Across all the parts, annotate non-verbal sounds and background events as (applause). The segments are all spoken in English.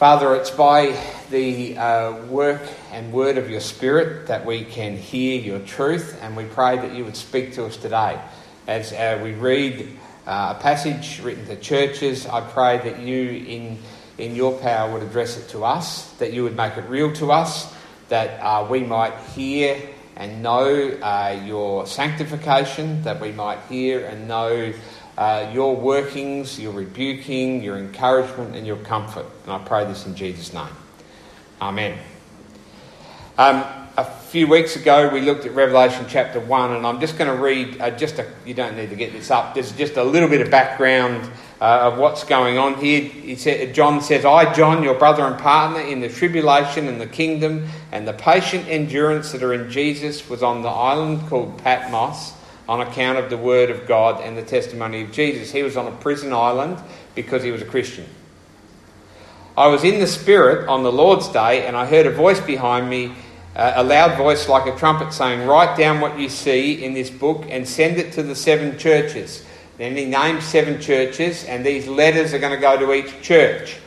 Father, it's by the uh, work and word of your Spirit that we can hear your truth, and we pray that you would speak to us today. As uh, we read uh, a passage written to churches, I pray that you, in, in your power, would address it to us, that you would make it real to us, that uh, we might hear and know uh, your sanctification, that we might hear and know uh, your workings, your rebuking, your encouragement, and your comfort. And I pray this in Jesus' name. Amen. Um, a few weeks ago, we looked at Revelation chapter 1, and I'm just going to read uh, just a, you don't need to get this up, there's just a little bit of background uh, of what's going on here. He said, John says, I, John, your brother and partner in the tribulation and the kingdom and the patient endurance that are in Jesus, was on the island called Patmos on account of the word of God and the testimony of Jesus. He was on a prison island because he was a Christian. I was in the Spirit on the Lord's day, and I heard a voice behind me, uh, a loud voice like a trumpet, saying, Write down what you see in this book and send it to the seven churches. Then he names seven churches, and these letters are going to go to each church.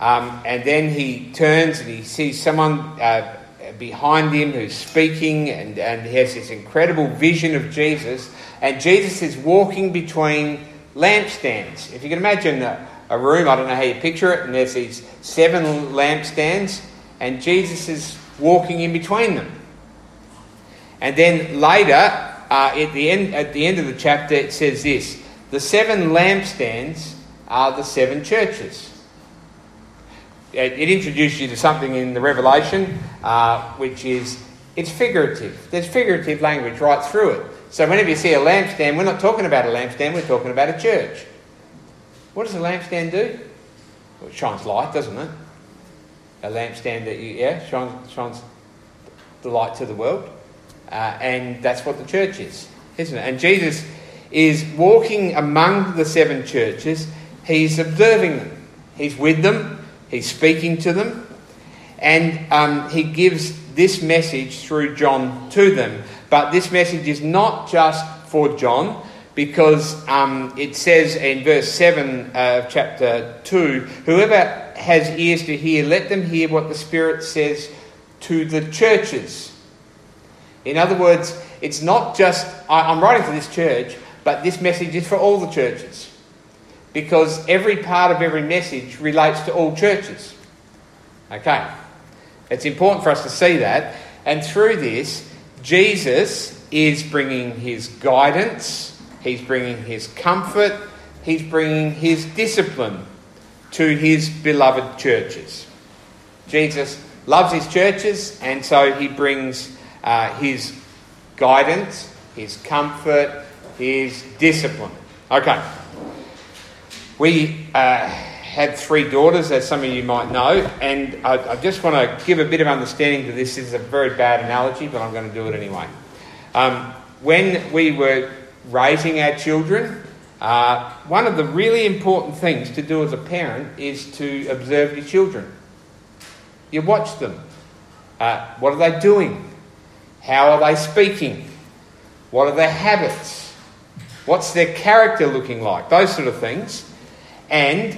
Um, and then he turns and he sees someone uh, behind him who's speaking, and, and he has this incredible vision of Jesus. And Jesus is walking between lampstands. If you can imagine a, a room, I don't know how you picture it, and there's these seven lampstands, and Jesus is walking in between them. And then later, uh, at, the end, at the end of the chapter, it says this The seven lampstands are the seven churches it, introduces you to something in the Revelation, uh, which is it's figurative. There's figurative language right through it. So whenever you see a lampstand, we're not talking about a lampstand, we're talking about a church. What does a lampstand do? Well, it shines light, doesn't it? A lampstand that you, yeah, shines, shines the light to the world. Uh, and that's what the church is, isn't it? And Jesus is walking among the seven churches, he's observing them, he's with them, He's speaking to them, and um, he gives this message through John to them. But this message is not just for John, because um, it says in verse 7 of chapter 2 Whoever has ears to hear, let them hear what the Spirit says to the churches. In other words, it's not just, I, I'm writing to this church, but this message is for all the churches because every part of every message relates to all churches. Okay? It's important for us to see that. And through this, Jesus is bringing his guidance, he's bringing his comfort, he's bringing his discipline to his beloved churches. Jesus loves his churches, and so he brings uh, his guidance, his comfort, his discipline. Okay. We uh, had three daughters, as some of you might know, and I, I just want to give a bit of understanding to this. This is a very bad analogy, but I'm going to do it anyway. Um, when we were raising our children, uh, one of the really important things to do as a parent is to observe your children. You watch them. Uh, what are they doing? How are they speaking? What are their habits? What's their character looking like? Those sort of things and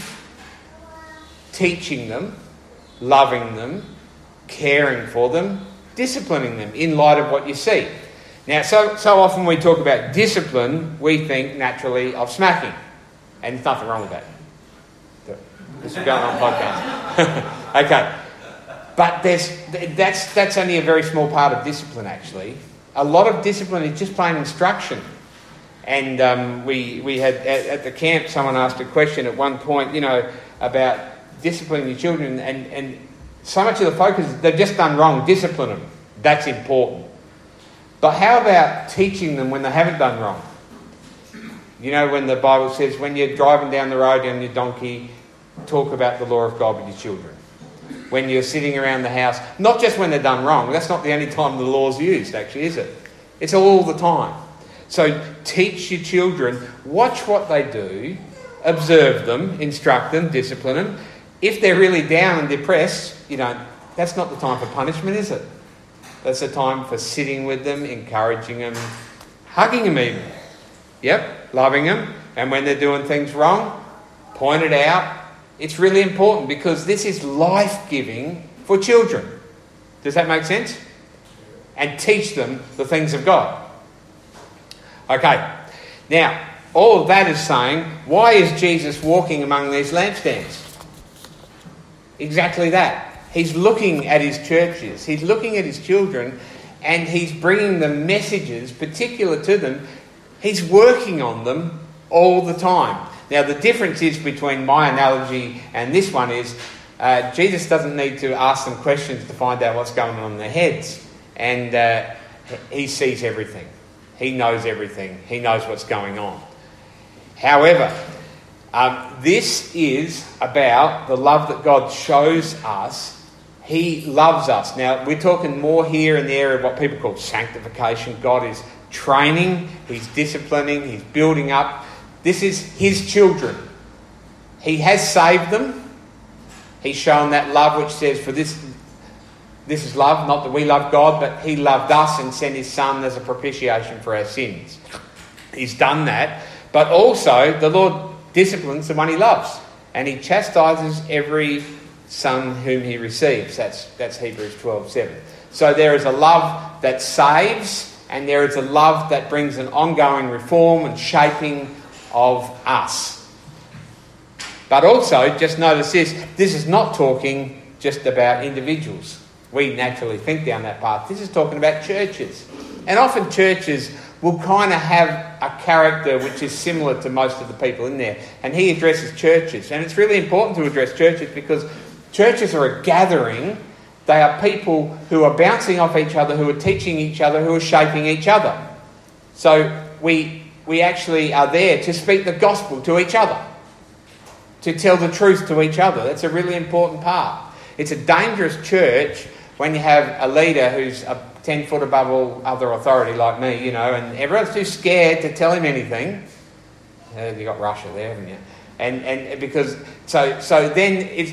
teaching them, loving them, caring for them, disciplining them in light of what you see. Now, so, so often we talk about discipline, we think naturally of smacking, and there's nothing wrong with that. This is going on podcast. (laughs) okay. But there's, that's, that's only a very small part of discipline, actually. A lot of discipline is just plain instruction. And um, we, we had at, at, the camp, someone asked a question at one point, you know, about disciplining your children, and, and so much of the focus is they've just done wrong, discipline them. That's important. But how about teaching them when they haven't done wrong? You know, when the Bible says, when you're driving down the road on your donkey, talk about the law of God with your children. When you're sitting around the house, not just when they're done wrong, that's not the only (laughs) time the law's used, actually, is it? It's all the time. So teach your children, watch what they do, observe them, instruct them, discipline them. If they're really down and depressed, you know, that's not the time for punishment, is it? That's the time for sitting with them, encouraging them, hugging them even. Yep, loving them. And when they're doing things wrong, point it out, It's really important because this is life giving for children. Does that make sense? And teach them the things of God. Okay, now, all of that is saying, why is Jesus walking among these lampstands? Exactly that. He's looking at his churches, he's looking at his children, and he's bringing them messages particular to them. He's working on them all the time. Now, the difference is between my analogy and this one is uh, Jesus doesn't need to ask them questions to find out what's going on in their heads, and uh, he sees everything. He knows everything. He knows what's going on. However, um, this is about the love that God shows us. He loves us. Now, we're talking more here in the area of what people call sanctification. God is training, He's disciplining, He's building up. This is His children. He has saved them. He's shown that love which says, For this, this is love, not that we love God, but He loved us and sent His Son as a propitiation for our sins. He's done that. But also, the Lord disciplines the one He loves, and He chastises every son whom He receives. That's, that's Hebrews 12 7. So there is a love that saves, and there is a love that brings an ongoing reform and shaping of us. But also, just notice this this is not talking just about individuals. We naturally think down that path. This is talking about churches. And often churches will kind of have a character which is similar to most of the people in there. And he addresses churches. And it's really important to address churches because churches are a gathering. They are people who are bouncing off each other, who are teaching each other, who are shaping each other. So we, we actually are there to speak the gospel to each other to tell the truth to each other. That's a really important part. It's a dangerous church when you have a leader who's a 10 foot above all other authority like me, you know, and everyone's too scared to tell him anything. Uh, you got Russia there, haven't you? And, and because, so, so then it's,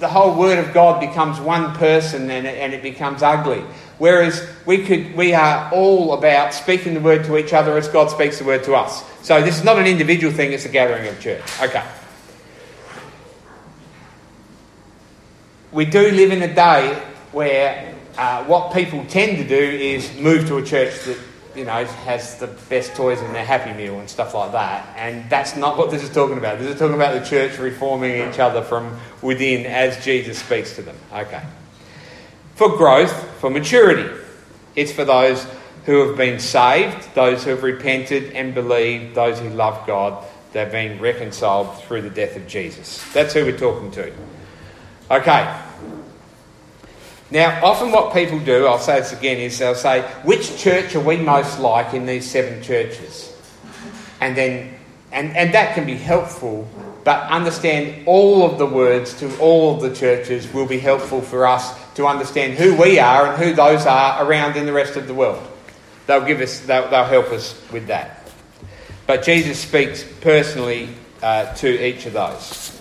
the whole word of God becomes one person and it, and it becomes ugly. Whereas we could, we are all about speaking the word to each other as God speaks the word to us. So this is not an individual thing; it's a gathering of church. Okay. we do live in a day where uh, what people tend to do is move to a church that you know has the best toys in their Happy Meal and stuff like that, and that's not what this is talking about. This is talking about the church reforming each other from within as Jesus speaks to them. Okay. For growth, for maturity, it's for those who have been saved, those who have repented and believed, those who love God. They've been reconciled through the death of Jesus. That's who we're talking to. Okay. Now, often what people do, I'll say this again, is they'll say, which church are we most like in these seven churches? And then, and, and that can be helpful, but understand all of the words to all of the churches will be helpful for us to understand who we are and who those are around in the rest of the world. They'll give us, they'll, they'll help us with that. But Jesus speaks personally uh, to each of those,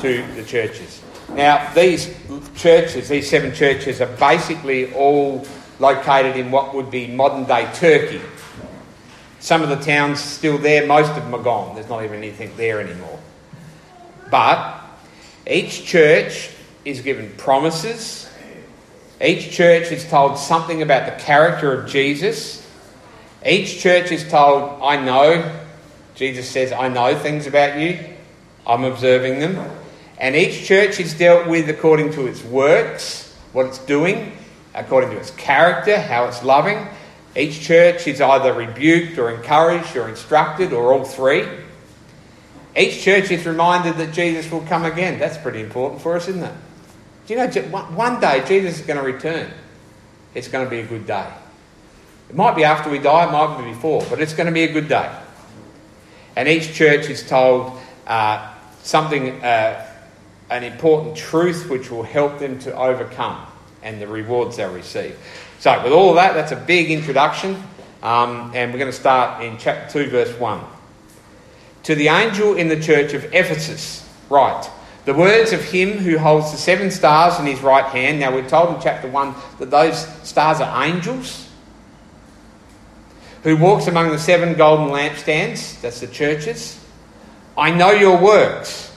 to the churches. Now, these churches, these seven churches, are basically all located in what would be modern day Turkey. Some of the towns still there, most of them are gone. There's not even anything there anymore. But each church is given promises. Each church is told something about the character of Jesus. Each church is told, I know. Jesus says, I know things about you. I'm observing them. And each church is dealt with according to its works, what it's doing, according to its character, how it's loving. Each church is either rebuked or encouraged or instructed or all three. Each church is reminded that Jesus will come again. That's pretty important for us, isn't it? Do you know, one day Jesus is going to return. It's going to be a good day. It might be after we die, it might be before, but it's going to be a good day. And each church is told uh, something uh, an important truth which will help them to overcome and the rewards they'll receive. So, with all of that, that's a big introduction, um, and we're going to start in chapter 2, verse 1. To the angel in the church of Ephesus, write the words of him who holds the seven stars in his right hand. Now, we're told in chapter 1 that those stars are angels. Who walks among the seven golden lampstands, that's the churches. I know your works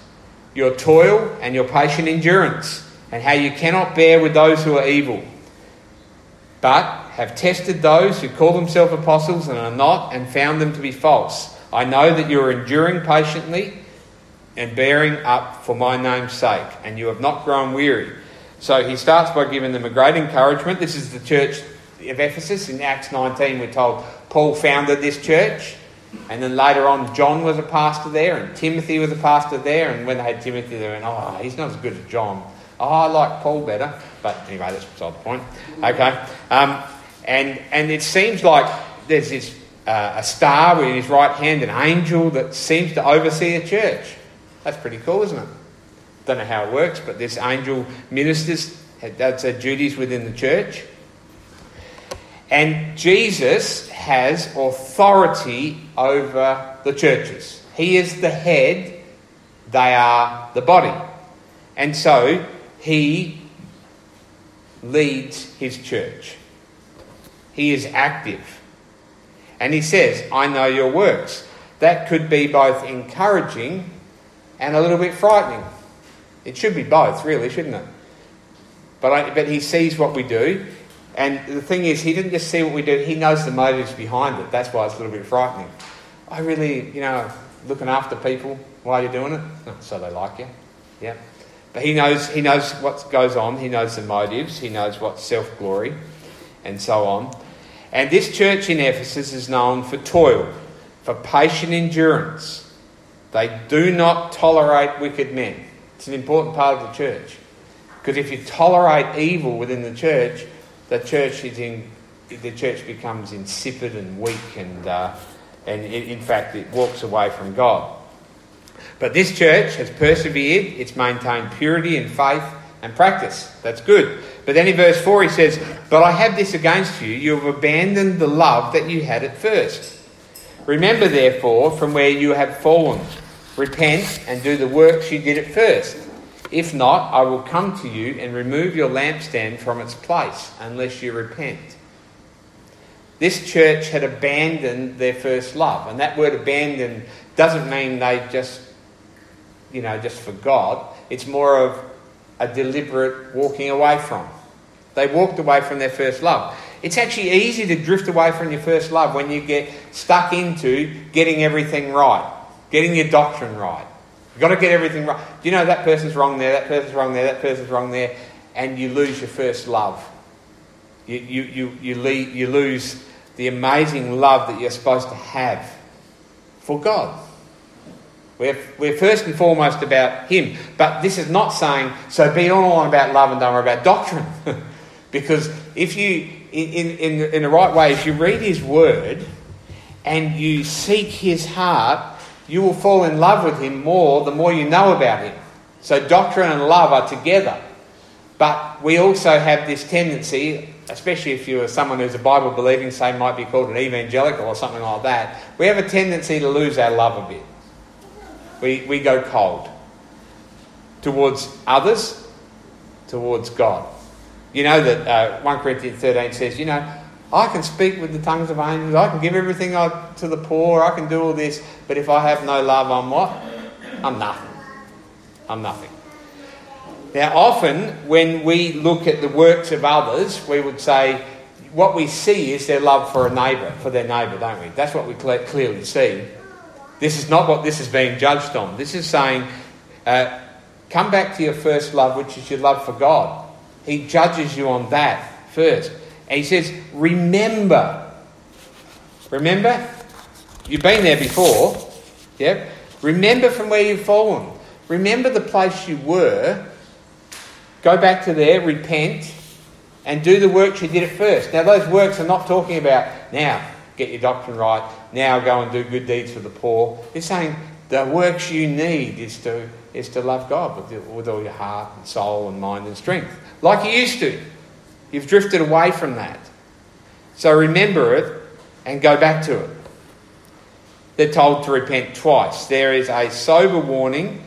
your toil and your patient endurance, and how you cannot bear with those who are evil, but have tested those who call themselves apostles and are not, and found them to be false. I know that you are enduring patiently and bearing up for my name's sake, and you have not grown weary. So he starts by giving them a great encouragement. This is the church of Ephesus. In Acts 19, we're told Paul founded this church. And then later on, John was a pastor there, and Timothy was a pastor there. And when they had Timothy, they went, Oh, he's not as good as John. Oh, I like Paul better. But anyway, that's beside the point. Okay. Um, and, and it seems like there's this uh, a star in his right hand, an angel that seems to oversee a church. That's pretty cool, isn't it? Don't know how it works, but this angel ministers, does their duties within the church. And Jesus has authority over the churches. He is the head, they are the body. And so he leads his church. He is active. And he says, I know your works. That could be both encouraging and a little bit frightening. It should be both, really, shouldn't it? But, I, but he sees what we do and the thing is, he didn't just see what we do, he knows the motives behind it. That's why it's a little bit frightening. I really, you know, looking after people while you're doing it, so they like you. Yeah. But he knows, he knows what goes on, he knows the motives, he knows what's self glory, and so on. And this church in Ephesus is known for toil, for patient endurance. They do not tolerate wicked men. It's an important part of the church. Because if you tolerate evil within the church, the church is in, the church becomes insipid and weak, and uh, and it, in fact it walks away from God. But this church has persevered; it's maintained purity and faith and practice. That's good. But then in verse four he says, "But I have this against you: you have abandoned the love that you had at first. Remember, therefore, from where you have fallen." Repent and do the works you did at first. If not, I will come to you and remove your lampstand from its place, unless you repent. This church had abandoned their first love. And that word abandon doesn't mean they just, you know, just forgot. It's more of a deliberate walking away from. They walked away from their first love. It's actually easy to drift away from your first love when you get stuck into getting everything right, getting your doctrine right, You've got to get everything right. Do you know that person's wrong there, that person's wrong there, that person's wrong there, and you lose your first love. You, you, you, you, leave, you lose the amazing love that you're supposed to have for God. We're, we're first and foremost about Him. But this is not saying, so be all on about love and don't worry about doctrine. (laughs) because if you, in, in, in the right way, if you read His Word and you seek His heart, you will fall in love with him more the more you know about him. So doctrine and love are together. But we also have this tendency, especially if you're someone who's a Bible believing, say might be called an evangelical or something like that, we have a tendency to lose our love a bit. We, we go cold towards others, towards God. You know that uh, 1 Corinthians 13 says, you know, I can speak with the tongues of angels. I can give everything I, to the poor. I can do all this. But if I have no love, I'm what? I'm nothing. I'm nothing. Now, often when we look at the works of others, we would say what we see is their love for a neighbour, for their neighbour, don't we? That's what we clearly see. This is not what this is being judged on. This is saying, uh, come back to your first love, which is your love for God. He judges you on that first. And he says, Remember. Remember? You've been there before. Yep. Remember from where you've fallen. Remember the place you were. Go back to there, repent, and do the works you did at first. Now, those works are not talking about now, get your doctrine right, now go and do good deeds for the poor. It's saying the works you need is to, is to love God with, with all your heart and soul and mind and strength, like you used to. You've drifted away from that. So remember it and go back to it. They're told to repent twice. There is a sober warning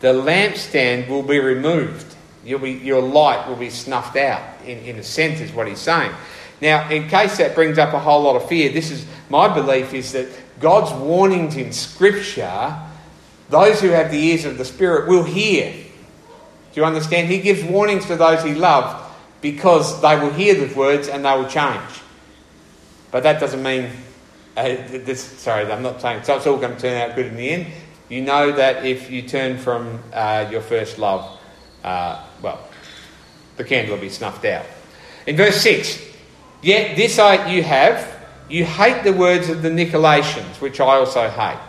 the lampstand will be removed. Be, your light will be snuffed out, in, in a sense, is what he's saying. Now, in case that brings up a whole lot of fear, this is my belief is that God's warnings in Scripture those who have the ears of the Spirit will hear. Do you understand? He gives warnings to those he loves because they will hear the words and they will change. But that doesn't mean, uh, this, sorry, I'm not saying so it's all going to turn out good in the end. You know that if you turn from uh, your first love, uh, well, the candle will be snuffed out. In verse 6, yet this I, you have, you hate the words of the Nicolaitans, which I also hate.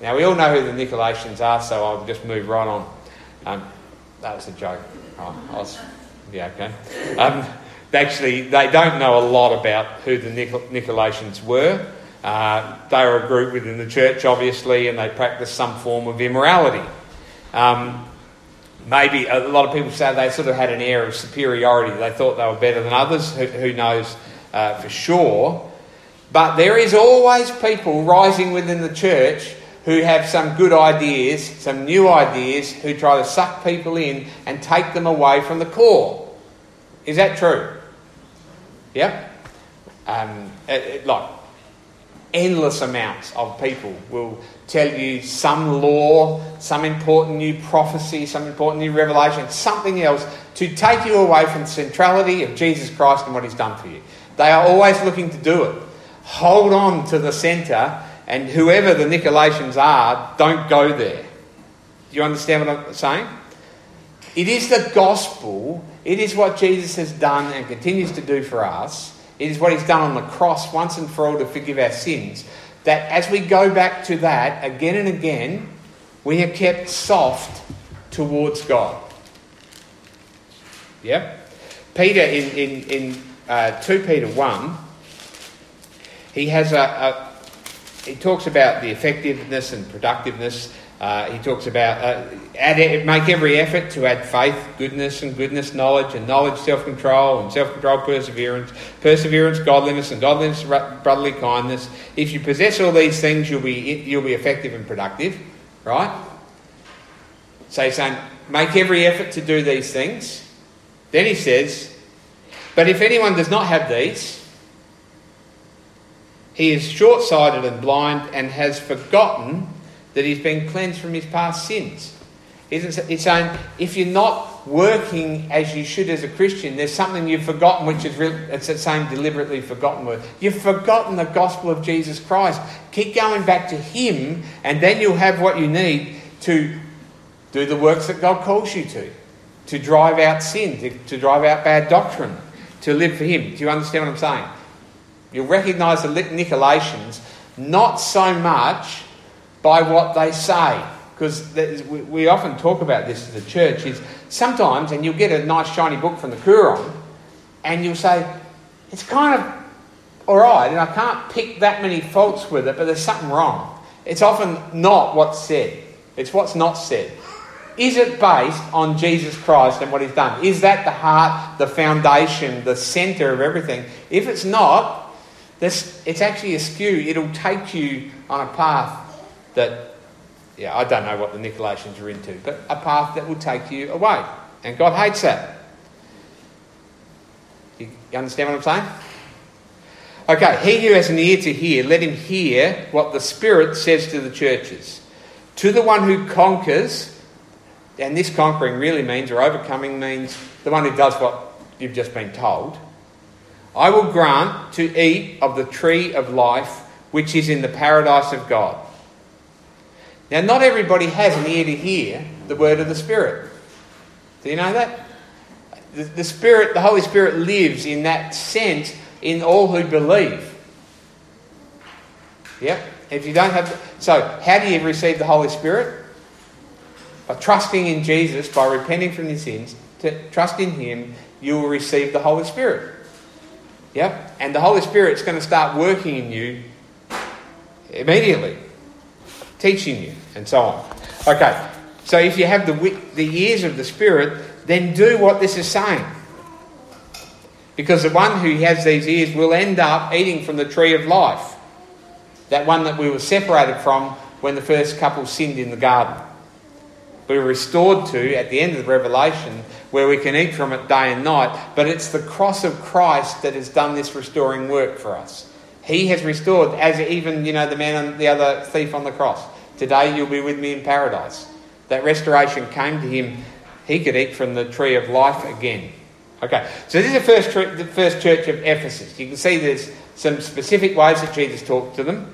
Now, we all know who the Nicolaitans are, so I'll just move right on. Um, that was a joke. Oh, I was, yeah, okay. Um, actually, they don't know a lot about who the Nicolaitans were. Uh, they were a group within the church, obviously, and they practiced some form of immorality. Um, maybe a lot of people say they sort of had an air of superiority. They thought they were better than others. Who, who knows uh, for sure? But there is always people rising within the church who have some good ideas, some new ideas, who try to suck people in and take them away from the core. Is that true? Yep. Um, it, it, like endless amounts of people will tell you some law, some important new prophecy, some important new revelation, something else to take you away from the centrality of Jesus Christ and what He's done for you. They are always looking to do it. Hold on to the centre, and whoever the Nicolaitans are, don't go there. Do you understand what I'm saying? It is the gospel, it is what Jesus has done and continues to do for us. It is what he's done on the cross once and for all to forgive our sins. That as we go back to that again and again, we are kept soft towards God. Yeah? Peter in, in, in uh, 2 Peter 1, he has a, a he talks about the effectiveness and productiveness. Uh, he talks about uh, add, make every effort to add faith, goodness, and goodness, knowledge, and knowledge, self control, and self control, perseverance, perseverance, godliness, and godliness, brotherly kindness. If you possess all these things, you'll be, you'll be effective and productive, right? So he's saying, make every effort to do these things. Then he says, but if anyone does not have these, he is short sighted and blind and has forgotten that he's been cleansed from his past sins. He's saying if you're not working as you should as a Christian, there's something you've forgotten, which is it's the same deliberately forgotten word. You've forgotten the gospel of Jesus Christ. Keep going back to Him, and then you'll have what you need to do the works that God calls you to, to drive out sin, to, to drive out bad doctrine, to live for Him. Do you understand what I'm saying? You'll recognise the Nicolaitans not so much by what they say. Because we often talk about this as a church, is sometimes, and you'll get a nice shiny book from the Koorong, and you'll say, it's kind of all right, and I can't pick that many faults with it, but there's something wrong. It's often not what's said, it's what's not said. Is it based on Jesus Christ and what He's done? Is that the heart, the foundation, the centre of everything? If it's not, this, it's actually askew. It'll take you on a path that, yeah, I don't know what the Nicolaitans are into, but a path that will take you away. And God hates that. You understand what I'm saying? Okay, he who has an ear to hear, let him hear what the Spirit says to the churches. To the one who conquers, and this conquering really means, or overcoming means, the one who does what you've just been told. I will grant to eat of the tree of life which is in the paradise of God. Now, not everybody has an ear to hear the word of the Spirit. Do you know that? The, the Spirit, the Holy Spirit lives in that sense in all who believe. Yep. If you don't have, so how do you receive the Holy Spirit? By trusting in Jesus, by repenting from your sins, to trust in Him, you will receive the Holy Spirit. Yep. And the Holy Spirit's going to start working in you immediately teaching you, and so on. Okay, so if you have the, the ears of the Spirit, then do what this is saying. Because the one who has these ears will end up eating from the tree of life. That one that we were separated from when the first couple sinned in the garden. We were restored to at the end of the Revelation where we can eat from it day and night, but it's the cross of Christ that has done this restoring work for us. He has restored, as even, you know, the man, on the other thief on the cross today you'll be with me in paradise. That restoration came to him. He could eat from the tree of life again. Okay, so this is the first, the first church of Ephesus. You can see there's some specific ways that Jesus talked to them.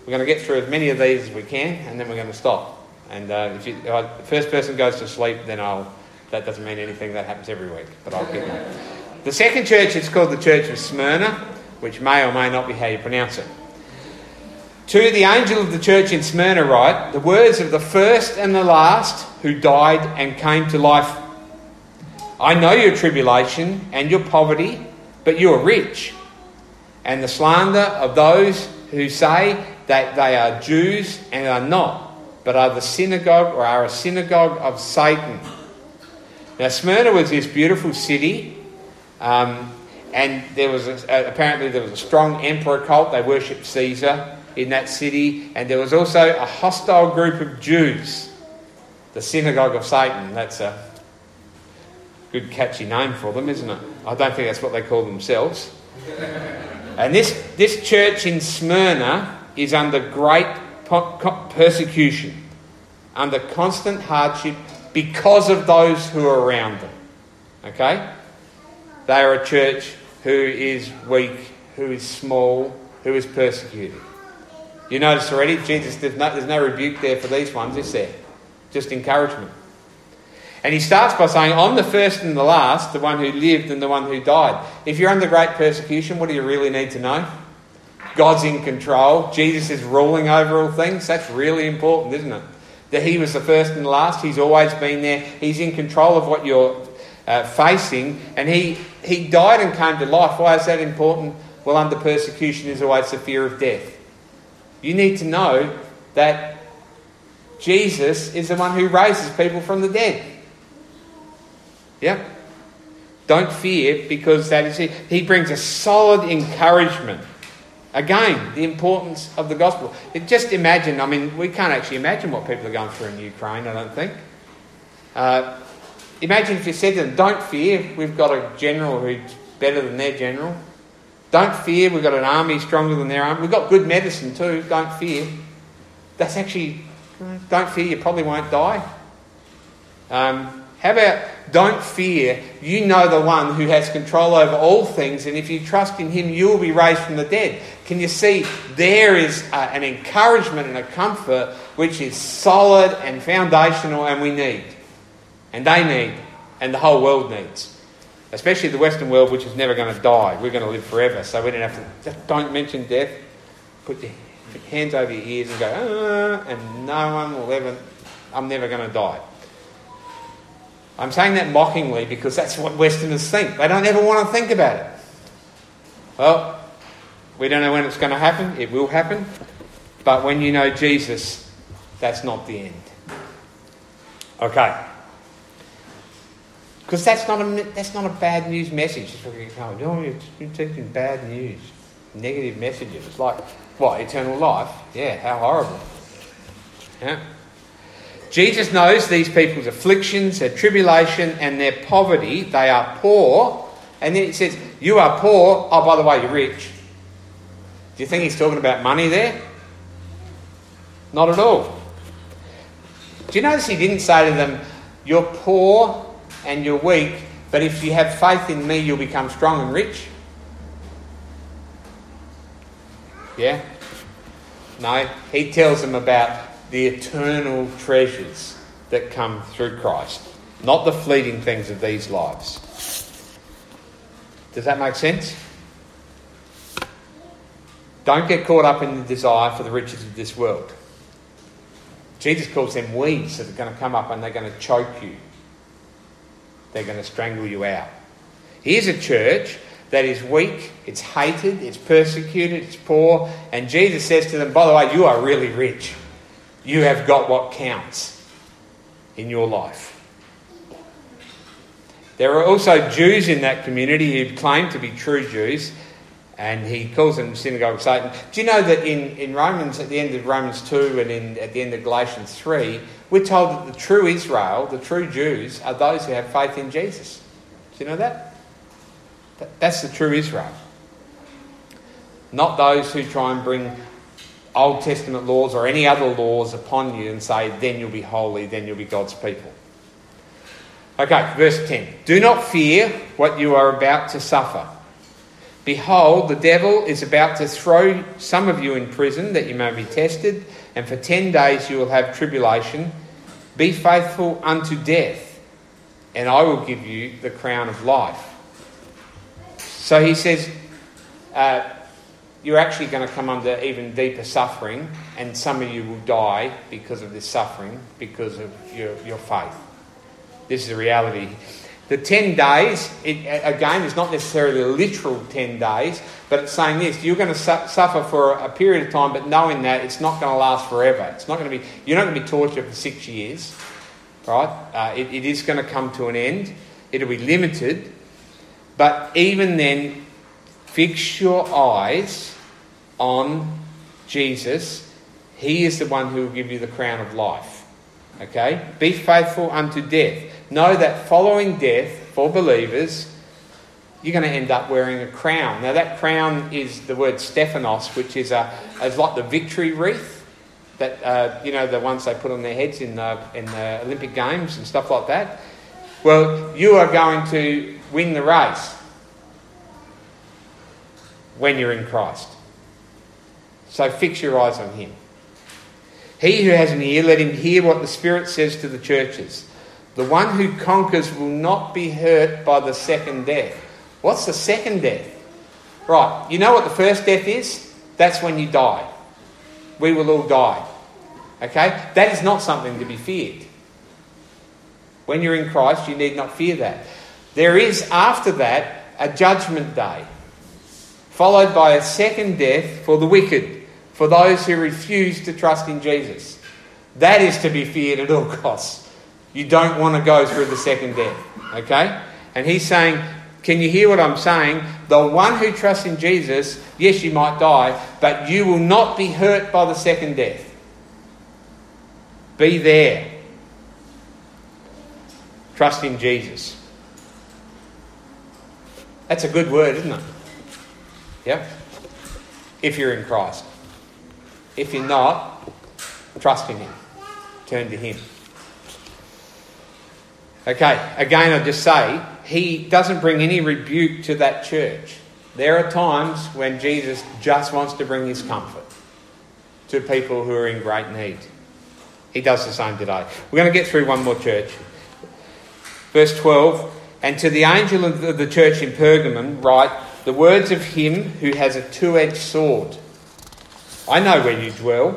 We're going to get through as many of these as we can, and then we're going to stop. And uh, if, you, if the first person goes to sleep, then I'll. That doesn't mean anything. That happens every week, but I'll. The second church is called the Church of Smyrna, which may or may not be how you pronounce it. To the angel of the church in Smyrna, write the words of the first and the last who died and came to life. I know your tribulation and your poverty, but you are rich. And the slander of those who say that they are Jews and are not, but are the synagogue or are a synagogue of Satan. Now, Smyrna was this beautiful city, um, and there was a, apparently there was a strong emperor cult. They worshipped Caesar in that city, and there was also a hostile group of Jews, the synagogue of Satan. That's a good, catchy name for them, isn't it? I don't think that's what they call themselves. And this, this church in Smyrna is under great persecution, under constant hardship because of those who are around them. Okay? They are a church who is weak, who is small, who is persecuted. You notice already, Jesus, there's no, there's no rebuke there for these ones, is there? Just encouragement. And he starts by saying, I'm the first and the last, the one who lived and the one who died. If you're under great persecution, what do you really need to know? God's in control. Jesus is ruling over all things. That's really important, isn't it? That he was the first and the last. He's always been there. He's in control of what you're uh, facing. And he, he died and came to life. Why is that important? Well, under persecution is always the fear of death. You need to know that Jesus is the one who raises people from the dead. Yep. Don't fear because that is it. He brings a solid encouragement. Again, the importance of the gospel. Just imagine, I mean, we can't actually imagine what people are going through in Ukraine, I don't think. Uh, imagine if you said to them, Don't fear, we've got a general who's better than their general. Don't fear, we've got an army stronger than their army. We've got good medicine too, don't fear. That's actually, don't fear, you probably won't die. Um, how about don't fear, you know the one who has control over all things, and if you trust in him, you will be raised from the dead. Can you see there is a, an encouragement and a comfort which is solid and foundational, and we need, and they need, and the whole world needs especially the Western world, which is never going to die. We're going to live forever, so we don't have to. Just don't mention death. Put your hands over your ears and go, ah, and no one will ever. I'm never going to die. I'm saying that mockingly because that's what Westerners think. They don't ever want to think about it. Well, we don't know when it's going to happen. It will happen. But when you know Jesus, that's not the end. Okay. Because that's not a that's not a bad news message. You're teaching bad news, negative messages. It's like what eternal life? Yeah, how horrible. Yeah. Jesus knows these people's afflictions, their tribulation, and their poverty. They are poor, and then he says, "You are poor." Oh, by the way, you're rich. Do you think he's talking about money there? Not at all. Do you notice he didn't say to them, "You're poor." and you're weak, but if you have faith in me, you'll become strong and rich? Yeah? No, he tells them about the eternal treasures that come through Christ, not the fleeting things of these lives. Does that make sense? Don't get caught up in the desire for the riches of this world. Jesus calls them weeds that are going to come up and they're going to choke you they're going to strangle you out. Here's a church that is weak, it's hated, it's persecuted, it's poor, and Jesus says to them, By the way, you are really rich. You have got what counts in your life. There are also Jews in that community who claim to be true Jews, and he calls them synagogue of Satan. Do you know that in, in Romans, at the end of Romans 2 and in, at the end of Galatians 3, we're told that the true Israel, the true Jews, are those who have faith in Jesus. Do you know that? That's the true Israel. Not those who try and bring Old Testament laws or any other laws upon you and say, then you'll be holy, then you'll be God's people. Okay, verse 10. Do not fear what you are about to suffer. Behold, the devil is about to throw some of you in prison that you may be tested, and for ten days you will have tribulation. Be faithful unto death, and I will give you the crown of life. So he says, uh, you're actually going to come under even deeper suffering, and some of you will die because of this suffering, because of your, your faith. This is the reality. The 10 days, it, again, is not necessarily a literal 10 days, but it's saying this you're going to su- suffer for a period of time, but knowing that it's not going to last forever. It's not going to be, you're not going to be tortured for six years, right? Uh, it, it is going to come to an end, it'll be limited, but even then, fix your eyes on Jesus. He is the one who will give you the crown of life. Okay? Be faithful unto death know that following death for believers, you're going to end up wearing a crown. Now, that crown is the word Stephanos, which is, a, is like the victory wreath that, uh, you know, the ones they put on their heads in the, in the Olympic Games and stuff like that. Well, you are going to win the race when you're in Christ. So fix your eyes on Him. He who has an ear, let him hear what the Spirit says to the churches. The one who conquers will not be hurt by the second death. What's the second death? Right, you know what the first death is? That's when you die. We will all die. Okay? That is not something to be feared. When you're in Christ, you need not fear that. There is, after that, a judgment day, followed by a second death for the wicked, for those who refuse to trust in Jesus. That is to be feared at all costs. You don't want to go through the second death. Okay? And he's saying, Can you hear what I'm saying? The one who trusts in Jesus, yes, you might die, but you will not be hurt by the second death. Be there. Trust in Jesus. That's a good word, isn't it? Yep. If you're in Christ. If you're not, trust in Him. Turn to Him. Okay, again, I just say, he doesn't bring any rebuke to that church. There are times when Jesus just wants to bring his comfort to people who are in great need. He does the same today. We're going to get through one more church. Verse 12 And to the angel of the church in Pergamum, write the words of him who has a two edged sword. I know where you dwell,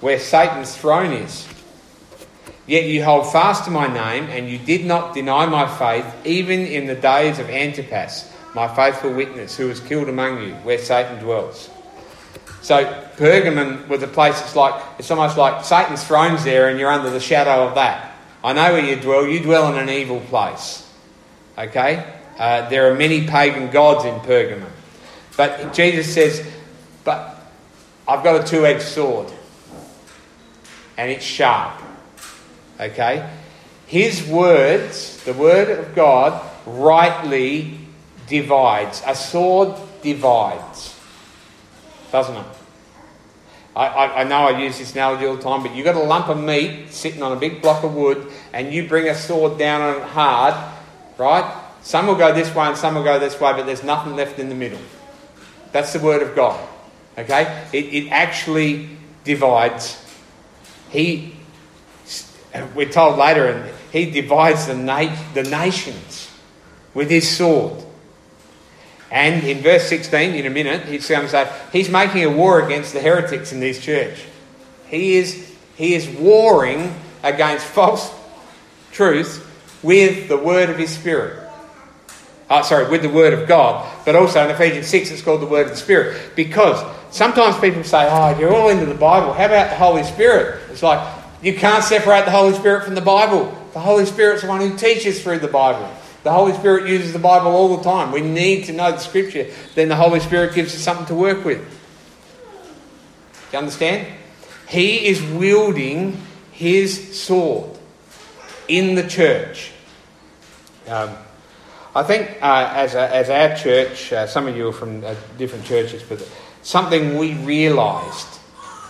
where Satan's throne is. Yet you hold fast to my name, and you did not deny my faith, even in the days of Antipas, my faithful witness, who was killed among you, where Satan dwells. So Pergamon was a place it's like it's almost like Satan's throne's there, and you're under the shadow of that. I know where you dwell. You dwell in an evil place. Okay, uh, there are many pagan gods in Pergamon, but Jesus says, "But I've got a two-edged sword, and it's sharp." Okay? His words, the word of God, rightly divides. A sword divides. Doesn't it? I, I, I, know I use this analogy all the time, but you've got a lump of meat sitting on a big block of wood, and you bring a sword down on it hard, right? Some will go this way and some will go this way, but there's nothing left in the middle. That's the word of God. Okay? It, it actually divides. He we're told later, and he divides the, na- the nations with his sword. And in verse 16, in a minute, he's going to say he's making a war against the heretics in this church. He is, he is warring against false truth with the word of his spirit. Oh, sorry, with the word of God. But also in Ephesians 6, it's called the word of the spirit. Because sometimes people say, oh, you're all into the Bible. How about the Holy Spirit? It's like, you can't separate the Holy Spirit from the Bible. The Holy Spirit's the one who teaches through the Bible. The Holy Spirit uses the Bible all the time. We need to know the Scripture. Then the Holy Spirit gives us something to work with. Do you understand? He is wielding his sword in the church. Um, I think uh, as, a, as our church, uh, some of you are from uh, different churches, but something we realised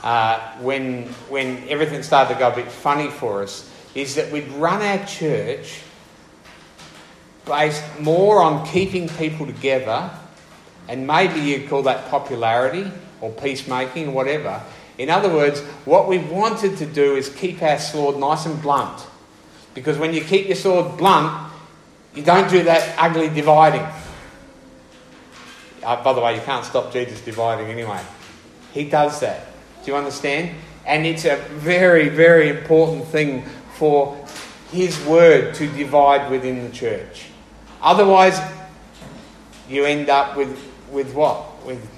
uh, when, when everything started to go a bit funny for us is that we'd run our church based more on keeping people together, and maybe you'd call that popularity or peacemaking or whatever. In other words, what we wanted to do is keep our sword nice and blunt. Because when you keep your sword blunt, you don't do that ugly dividing. Uh, by the way, you can't stop Jesus dividing anyway. He does that. Do you understand? And it's a very, very important thing for His word to divide within the church. Otherwise, you end up with, with what? With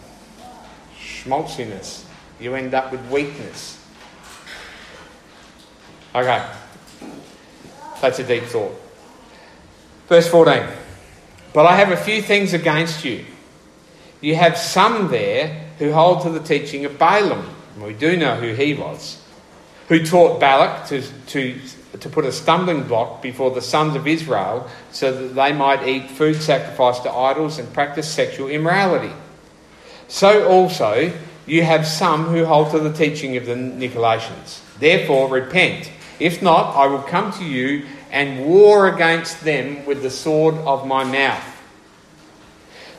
schmaltziness. You end up with weakness. Okay. That's a deep thought. Verse 14. But I have a few things against you. You have some there who hold to the teaching of Balaam. We do know who he was. Who taught Balak to, to, to put a stumbling block before the sons of Israel so that they might eat food sacrificed to idols and practice sexual immorality. So also you have some who hold to the teaching of the Nicolaitans. Therefore, repent. If not, I will come to you and war against them with the sword of my mouth.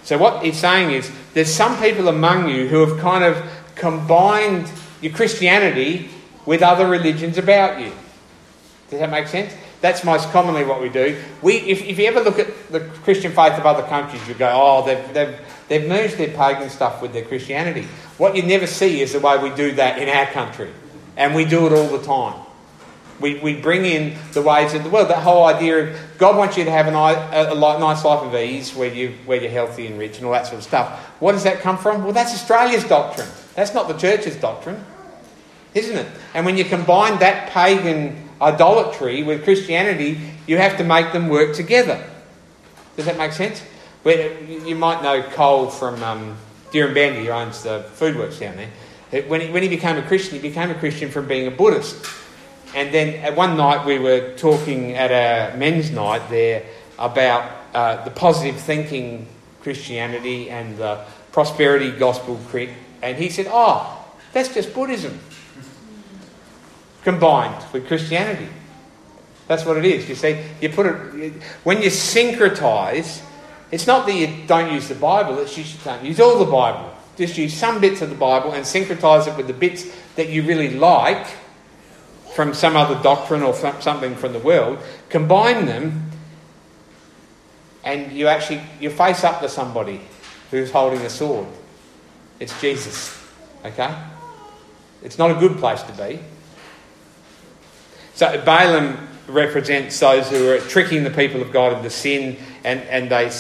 So, what he's saying is there's some people among you who have kind of combined your Christianity with other religions about you. Does that make sense? That's most commonly what we do. We, if, if you ever look at the Christian faith of other countries, you go, oh, they've, they've, they've merged their pagan stuff with their Christianity. What you never see is the way we do that in our country. And we do it all the time. We, we bring in the ways of the world. That whole idea of God wants you to have an, a, a nice life of ease where, you, where you're healthy and rich and all that sort of stuff. What does that come from? Well, that's Australia's doctrine. That's not the church's doctrine, isn't it? And when you combine that pagan idolatry with Christianity, you have to make them work together. Does that make sense? You might know Cole from um, Dirranbandi, who owns the Food Works down there. When he, when he became a Christian, he became a Christian from being a Buddhist. And then at one night we were talking at a men's night there about uh, the positive thinking Christianity and the prosperity gospel. And he said, Oh, that's just Buddhism combined with Christianity. That's what it is. You see, you put it when you syncretize. It's not that you don't use the Bible; it's just you don't use all the Bible. Just use some bits of the Bible and syncretize it with the bits that you really like from some other doctrine or something from the world, combine them, and you actually you face up to somebody who's holding a sword. It's Jesus. Okay? It's not a good place to be. So Balaam represents those who are tricking the people of God into sin and, and they,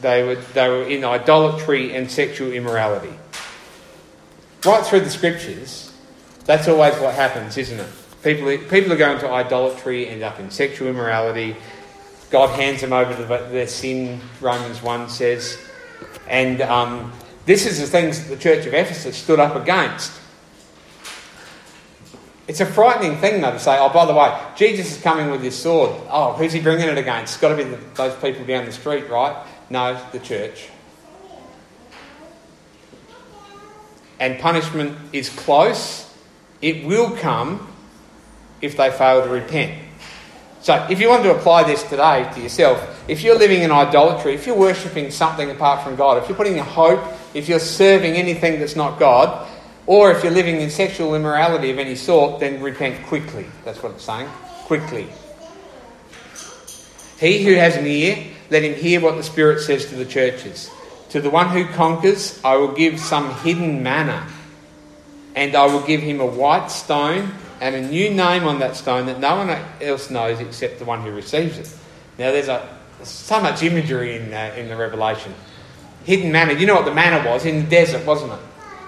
they, were, they were in idolatry and sexual immorality. Right through the scriptures, that's always what happens, isn't it? People, people are going to idolatry, end up in sexual immorality. God hands them over to their sin, Romans 1 says. And um, this is the things that the church of Ephesus stood up against. It's a frightening thing, though, to say, oh, by the way, Jesus is coming with his sword. Oh, who's he bringing it against? It's got to be the, those people down the street, right? No, the church. And punishment is close. It will come if they fail to repent. So, if you want to apply this today to yourself, if you're living in idolatry, if you're worshipping something apart from God, if you're putting your hope, if you're serving anything that's not God, or if you're living in sexual immorality of any sort, then repent quickly. That's what it's saying. Quickly. He who has an ear, let him hear what the Spirit says to the churches. To the one who conquers, I will give some hidden manna, and I will give him a white stone and a new name on that stone that no one else knows except the one who receives it. Now, there's a, so much imagery in, uh, in the Revelation. Hidden manna. You know what the manna was? In the desert, wasn't it?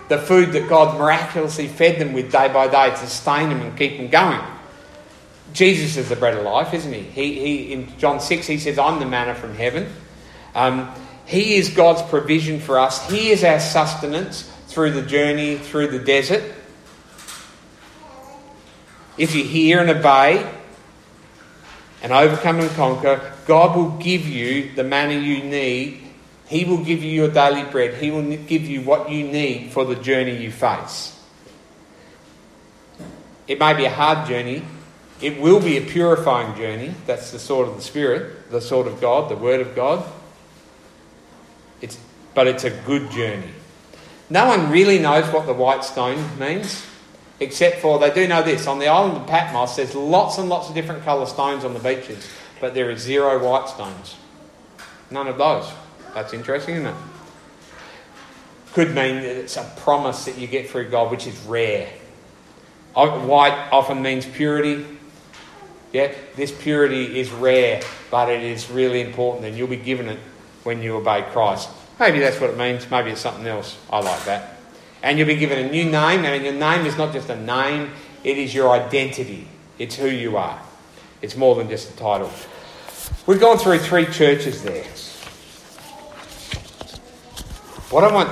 The food that God miraculously fed them with day by day to sustain them and keep them going. Jesus is the bread of life, isn't he? he, he in John 6, he says, I'm the manna from heaven. Um, he is God's provision for us. He is our sustenance through the journey through the desert. If you hear and obey and overcome and conquer, God will give you the manna you need. He will give you your daily bread. He will give you what you need for the journey you face. It may be a hard journey. It will be a purifying journey. That's the sword of the Spirit, the sword of God, the Word of God. It's, but it's a good journey. No one really knows what the white stone means, except for they do know this. On the island of Patmos, there's lots and lots of different colour stones on the beaches, but there are zero white stones. None of those. That's interesting, isn't it? Could mean that it's a promise that you get through God, which is rare. White often means purity. Yeah, this purity is rare, but it is really important, and you'll be given it when you obey Christ. Maybe that's what it means. Maybe it's something else. I like that. And you'll be given a new name, and your name is not just a name, it is your identity. It's who you are. It's more than just a title. We've gone through three churches there. What I want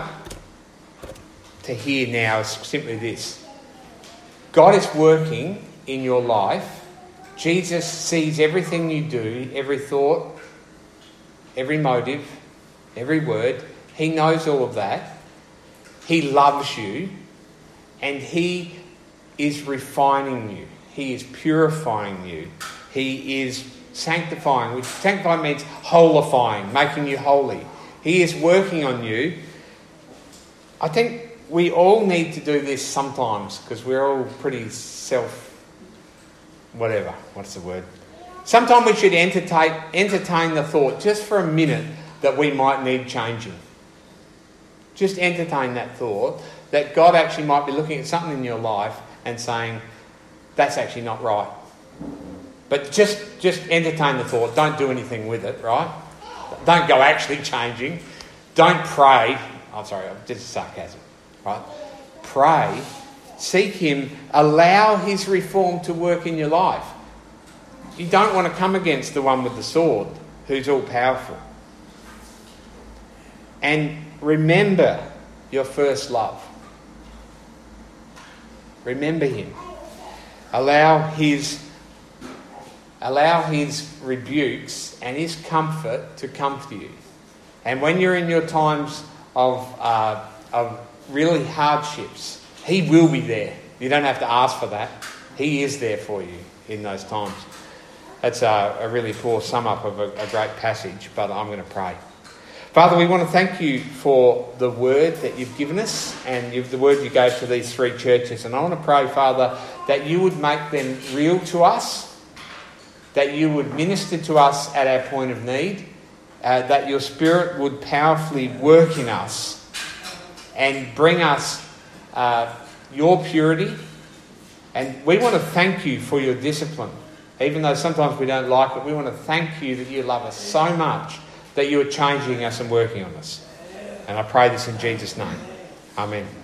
to hear now is simply this God is working in your life. Jesus sees everything you do, every thought, every motive, every word. He knows all of that. He loves you and He is refining you. He is purifying you. He is sanctifying, which sanctifying means holifying, making you holy. He is working on you. I think we all need to do this sometimes because we're all pretty self whatever. What's the word? Sometimes we should entertain, entertain the thought just for a minute that we might need changing. Just entertain that thought that God actually might be looking at something in your life and saying, that's actually not right. But just, just entertain the thought. Don't do anything with it, right? Don't go actually changing. Don't pray. I'm sorry, I just sarcasm, right? Pray. Seek Him. Allow His reform to work in your life. You don't want to come against the one with the sword who's all powerful. And remember your first love. Remember him. Allow his allow his rebukes and his comfort to comfort you. And when you're in your times of, uh, of really hardships, he will be there. You don't have to ask for that. He is there for you in those times. That's a, a really poor sum up of a, a great passage, but I'm going to pray. Father, we want to thank you for the word that you've given us and the word you gave to these three churches. And I want to pray, Father, that you would make them real to us, that you would minister to us at our point of need, uh, that your Spirit would powerfully work in us and bring us uh, your purity. And we want to thank you for your discipline. Even though sometimes we don't like it, we want to thank you that you love us so much that you are changing us and working on us. And I pray this in Jesus' name. Amen.